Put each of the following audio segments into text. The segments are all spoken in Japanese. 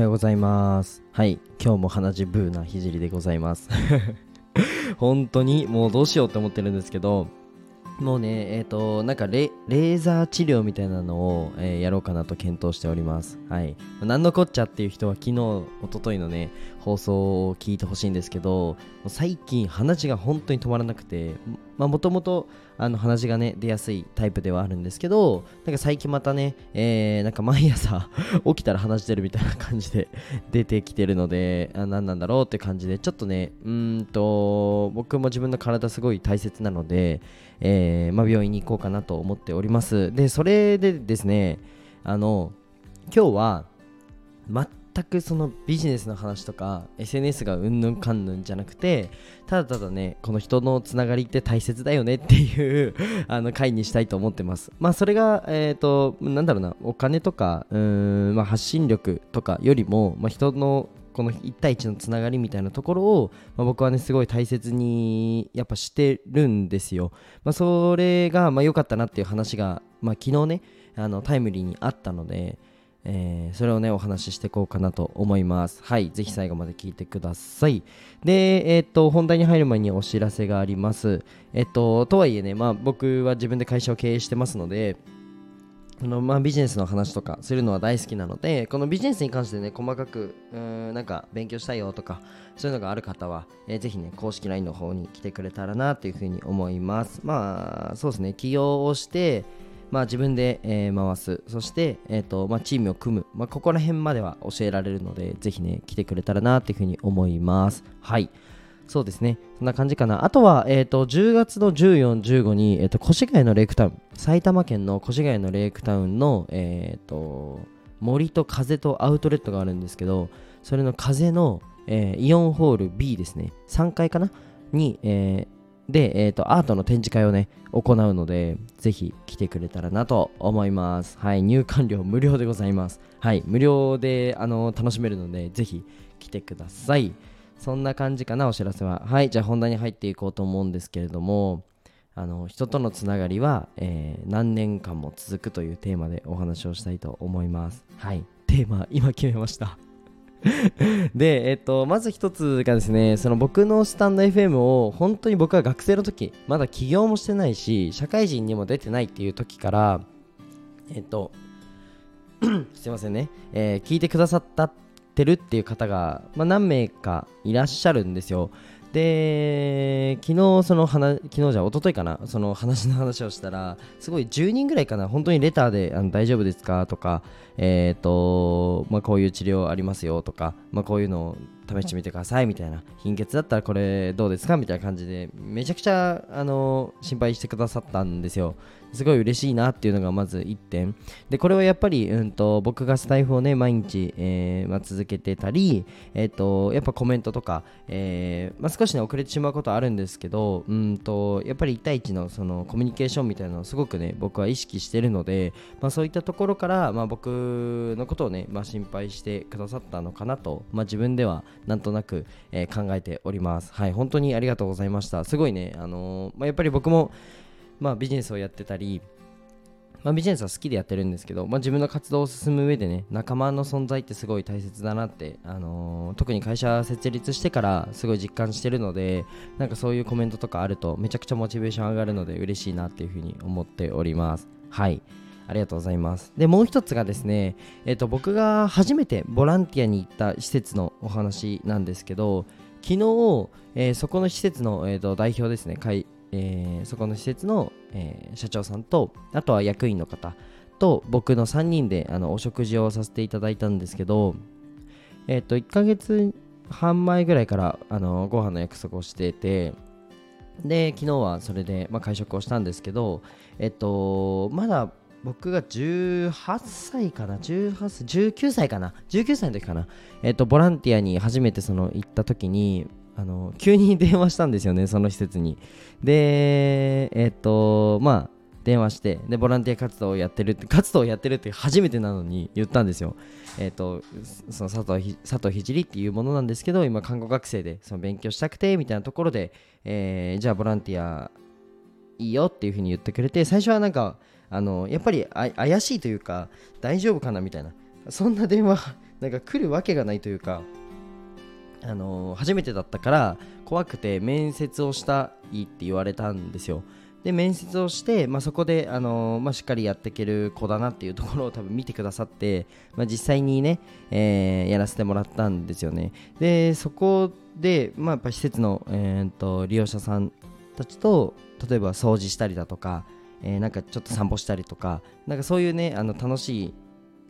はようございます。はい。今日も鼻血ブーなひじりでございます。本当にもうどうしようって思ってるんですけどもうね、えっ、ー、と、なんかレレーザー治療みたいなのを、えー、やろうかなと検討しております。はい。なんのこっちゃっていう人は昨日、一昨日のね、放送を聞いてほしいんですけど、最近鼻血が本当に止まらなくて、まあもともとあの鼻血がね、出やすいタイプではあるんですけど、なんか最近またね、えー、なんか毎朝 起きたら鼻血出るみたいな感じで 出てきてるので、あ何なんだろうって感じで、ちょっとね、うんと、僕も自分の体すごい大切なので、えー、まあ、病院に行こうかなと思っております。で、それでですね、あの、今日は、全くそのビジネスの話とか SNS がうんぬんかんぬんじゃなくてただただねこの人のつながりって大切だよねっていう あの回にしたいと思ってますまあそれがえっ、ー、となんだろうなお金とかうん、まあ、発信力とかよりも、まあ、人のこの1対1のつながりみたいなところを、まあ、僕はねすごい大切にやっぱしてるんですよ、まあ、それが良かったなっていう話が、まあ、昨日ねあのタイムリーにあったので、えー、それをねお話ししていこうかなと思います。はいぜひ最後まで聞いてください。でえー、っと本題に入る前にお知らせがあります。えっととはいえねまあ僕は自分で会社を経営してますのであのまあ、ビジネスの話とかするのは大好きなのでこのビジネスに関してね細かくうんなんか勉強したいよとかそういうのがある方は、えー、ぜひね公式 LINE の方に来てくれたらなというふうに思います。まあそうですね起業をしてまあ、自分で、えー、回す。そして、えーとまあ、チームを組む、まあ、ここら辺までは教えられるのでぜひね来てくれたらなというふうに思います。はい。そうですね。そんな感じかな。あとは、えっ、ー、と、10月の14、15に、えっ、ー、と、越谷のレイクタウン、埼玉県の越谷のレイクタウンの、えっ、ー、と、森と風とアウトレットがあるんですけど、それの風の、えイオンホール B ですね。3階かな？に、えで、えっ、と、アートの展示会をね、行うので、ぜひ来てくれたらなと思います。はい、入館料無料でございます。はい、無料で、あの楽しめるので、ぜひ来てください。そんな感じかなお知らせは。はいじゃあ本題に入っていこうと思うんですけれどもあの人とのつながりは、えー、何年間も続くというテーマでお話をしたいと思います。はいテーマ今決めました。で、えっと、まず一つがですね、その僕のスタンド FM を本当に僕は学生の時、まだ起業もしてないし、社会人にも出てないっていう時から、えっと、すいませんね、えー、聞いてくださったてるっていう方が、まあ、何名かいらっしゃるんですよ。で、昨日その話、昨日じゃ一昨日かな、その話の話をしたら、すごい10人ぐらいかな、本当にレターであの大丈夫ですか？とか、えっ、ー、と、まあ、こういう治療ありますよとか、まあ、こういうのを試してみてくださいみたいな、貧血だったらこれどうですか？みたいな感じで、めちゃくちゃ、あの、心配してくださったんですよ。すごい嬉しいなっていうのがまず1点。でこれはやっぱり、うんと、僕がスタイフをね毎日、えーまあ、続けてたり、えーと、やっぱコメントとか、えーまあ、少しね遅れてしまうことあるんですけどうんとやっぱり1対1のそのコミュニケーションみたいなのをすごくね僕は意識してるので、まあ、そういったところから、ま、僕のことをね、ま、心配してくださったのかなと、ま、自分ではなんとなく、えー、考えております。はい本当にありがとうございました。すごいねあの、ま、やっぱり僕もまあ、ビジネスをやってたり、まあ、ビジネスは好きでやってるんですけど、まあ、自分の活動を進む上でね仲間の存在ってすごい大切だなって、あのー、特に会社設立してからすごい実感してるのでなんかそういうコメントとかあるとめちゃくちゃモチベーション上がるので嬉しいなっていうふうに思っております。はい。ありがとうございます。でもう一つがですね、え、ー、と僕が初めてボランティアに行った施設のお話なんですけど昨日、えー、そこの施設の、えーと代表ですねえー、そこの施設の、えー、社長さんとあとは役員の方と僕の3人であのお食事をさせていただいたんですけど、えっ、ー、と1ヶ月半前ぐらいからあのご飯の約束をしててで昨日はそれで、まあ、会食をしたんですけどえっとまだ僕が18歳かな18歳19歳かな19歳の時かなえっとボランティアに初めてその行った時にあの急に電話したんですよねその施設に。でえっとまあ電話してでボランティア活動をやってるって活動をやってるって初めてなのに言ったんですよ。えっ、とその佐藤佐藤ひっていうものなんですけど今看護学生でその勉強したくてみたいなところで、えー、じゃあボランティアいいよっていうふうに言ってくれて最初はなんかあのやっぱり怪しいというか大丈夫かなみたいな。そんな電話なんか来るわけがないというかあの初めてだったから怖くて面接をしたいって言われたんですよ。で面接をして、まあ、そこで、あのまあ、しっかりやっていける子だなっていうところを 多分見てくださって、まあ、実際にね、えーやらせてもらったんですよね。でそこで、まあ、やっぱ施設の、えー、と利用者さんたちと例えば掃除したりだとか、えーなんかちょっと散歩したりとかなんかそういうねあの楽しい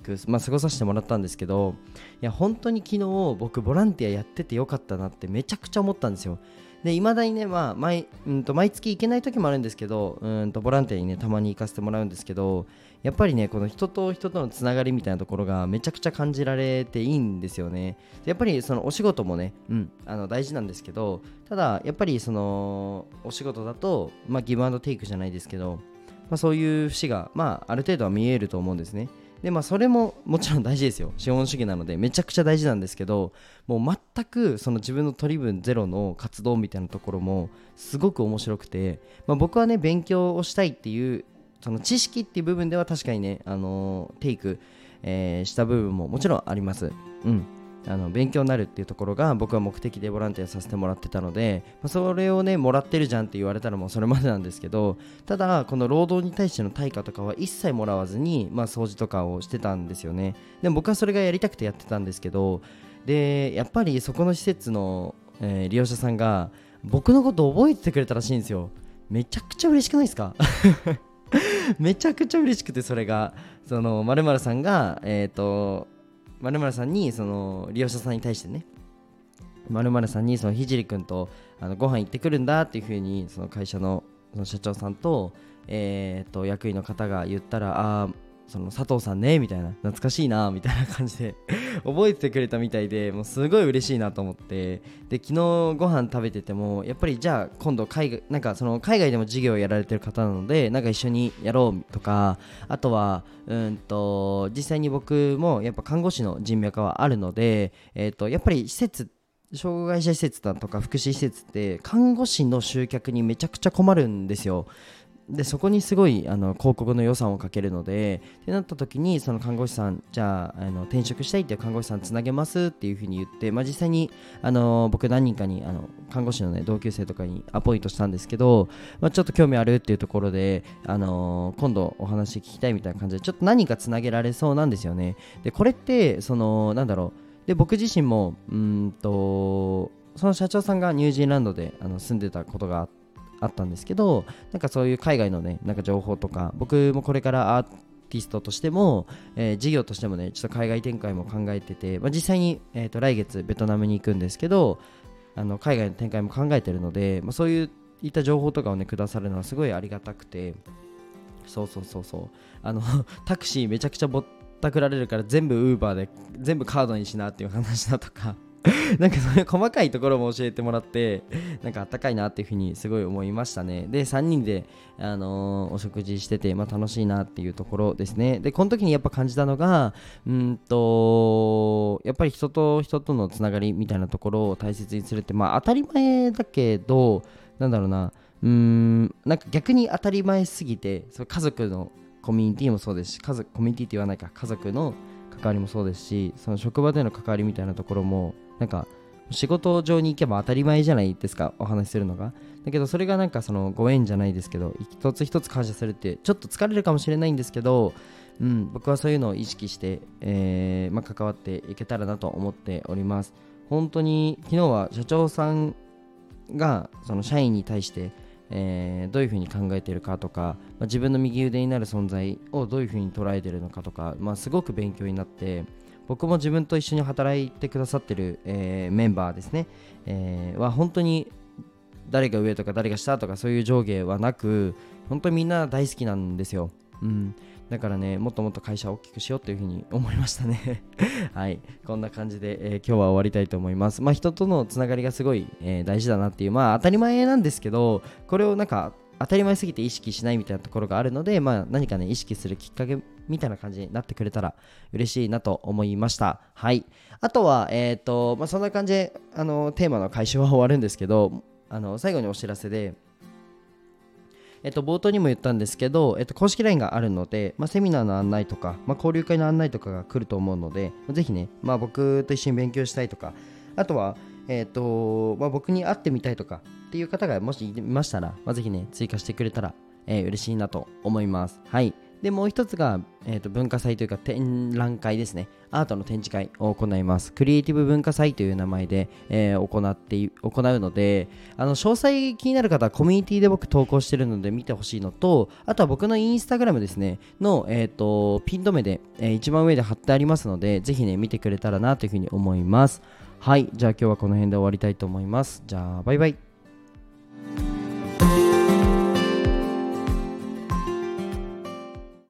く、まあ、過ごさせてもらったんですけどいや本当に昨日僕ボランティアやっててよかったなってめちゃくちゃ思ったんですよ。でいまだにね、まあ毎うん、と毎月行けない時もあるんですけどうんとボランティアにねたまに行かせてもらうんですけどやっぱりねこの人と人とのつながりみたいなところがめちゃくちゃ感じられていいんですよね。やっぱりそのお仕事もね、うん、あの大事なんですけどただやっぱりそのお仕事だと、まあ、ギブアンドテイクじゃないですけど、まあ、そういう節が、まあ、ある程度は見えると思うんですね。でまあそれももちろん大事ですよ 資本主義なのでめちゃくちゃ大事なんですけどもう全くその自分の取り分ゼロの活動みたいなところもすごく面白くて、まあ、僕はね勉強をしたいっていうその知識っていう部分では確かにね、あのーテイク、えーした部分ももちろんあります。うんあの勉強になるっていうところが僕は目的でボランティアさせてもらってたので、まあそれをねもらってるじゃんって言われたらもうそれまでなんですけどただこの労働に対しての対価とかは一切もらわずに、まあ、掃除とかをしてたんですよね。でも僕はそれがやりたくてやってたんですけどでやっぱりそこの施設の、えー利用者さんが僕のこと覚えててくれたらしいんですよ。めちゃくちゃ嬉しくないですか？めちゃくちゃ嬉しくてそれが。その〇〇さんがえっ、とまるさんにその利用者さんに対してねまるさんにそのひじりくんとあのご飯行ってくるんだっていうふうにその会社のその社長さんと,、えー、と役員の方が言ったらああその佐藤さんねみたいな懐かしいなみたいな感じで 覚えててくれたみたいでもうすごい嬉しいなと思ってで昨日ご飯食べててもやっぱりじゃあ今度海外なんかその海外でも授業をやられてる方なのでなんか一緒にやろうとかあとはうんと実際に僕もやっぱ看護師の人脈はあるので、えー、とやっぱり施設障害者施設だとか福祉施設って看護師の集客にめちゃくちゃ困るんですよ。でそこにすごいあの広告の予算をかけるのでってなった時にその看護師さんじゃああの転職したいっていう看護師さんつなげますっていうふうに言って、まあ、実際にあの僕何人かにあの看護師の、ね、同級生とかにアポイントしたんですけど、まあ、ちょっと興味あるっていうところで、あの今度お話聞きたいみたいな感じでちょっと何かつなげられそうなんですよね。でこれってそのなんだろう。で僕自身もうんとその社長さんがニュージーランドであの住んでたことがあってあったんですけどなんかそういう海外のねなんか情報とか僕もこれからアーティストとしても、えー事業としてもねちょっと海外展開も考えてて、まあ、実際に、えー、と来月ベトナムに行くんですけどあの海外の展開も考えてるので、まあ、そういういった情報とかをねくださるのはすごいありがたくてそうそうそうそう。あの タクシーめちゃくちゃぼったくられるから全部ウーバーで全部カードにしなっていう話だとか。なんかそういう細かいところも教えてもらってなんかあったかいなっていうふうにすごい思いましたね。で3人で、あのーお食事してて、まあ、楽しいなっていうところですね。でこの時にやっぱ感じたのがうんとやっぱり人と人とのつながりみたいなところを大切にするってまあ当たり前だけどなんだろうなうーんなんか逆に当たり前すぎてそ家族のコミュニティもそうですし家族コミュニティって言わないか家族の関わりもそうですしその職場での関わりみたいなところもなんか仕事上に行けば当たり前じゃないですかお話しするのが。だけどそれがなんかそのご縁じゃないですけど一つ一つ感謝するってちょっと疲れるかもしれないんですけどうん、僕はそういうのを意識して、えーまあ、関わっていけたらなと思っております。本当に昨日は社長さんがその社員に対して、えーどういうふうに考えてるかとか、まあ、自分の右腕になる存在をどういうふうに捉えてるのかとか、まあ、すごく勉強になって僕も自分と一緒に働いてくださってる、えーメンバーですね、えーは本当に誰が上とか誰が下とかそういう上下はなく本当にみんな大好きなんですよ、うん、だからねもっともっと会社を大きくしようというふうに思いましたね。はい。こんな感じで、えー今日は終わりたいと思います。まあ人とのつながりがすごい、えー大事だなっていうまあ当たり前なんですけどこれをなんか当たり前すぎて意識しないみたいなところがあるので、まあ、何かね意識するきっかけみたいな感じになってくれたら嬉しいなと思いましたはいあとはえっ、とまあそんな感じであのテーマの回収は終わるんですけどあの最後にお知らせでえっと、冒頭にも言ったんですけど、えっと、公式 LINE があるので、まあ、セミナーの案内とか、まあ、交流会の案内とかが来ると思うので、ぜひね、まあ、僕と一緒に勉強したいとか、あとは、えっとまあ、僕に会ってみたいとかっていう方がもしいましたら、まあ、ぜひね、追加してくれたら、えー、嬉しいなと思います。はい。で、もう一つが、えーと、文化祭というか展覧会ですね。アートの展示会を行います。クリエイティブ文化祭という名前で、えー、行って行うので、あの詳細気になる方はコミュニティで僕投稿してるので見てほしいのと、あとは僕のインスタグラムですね、の、えーと、ピン止めで、えー、一番上で貼ってありますので、ぜひね、見てくれたらなというふうに思います。はい、じゃあ今日はこの辺で終わりたいと思います。じゃあ、バイバイ。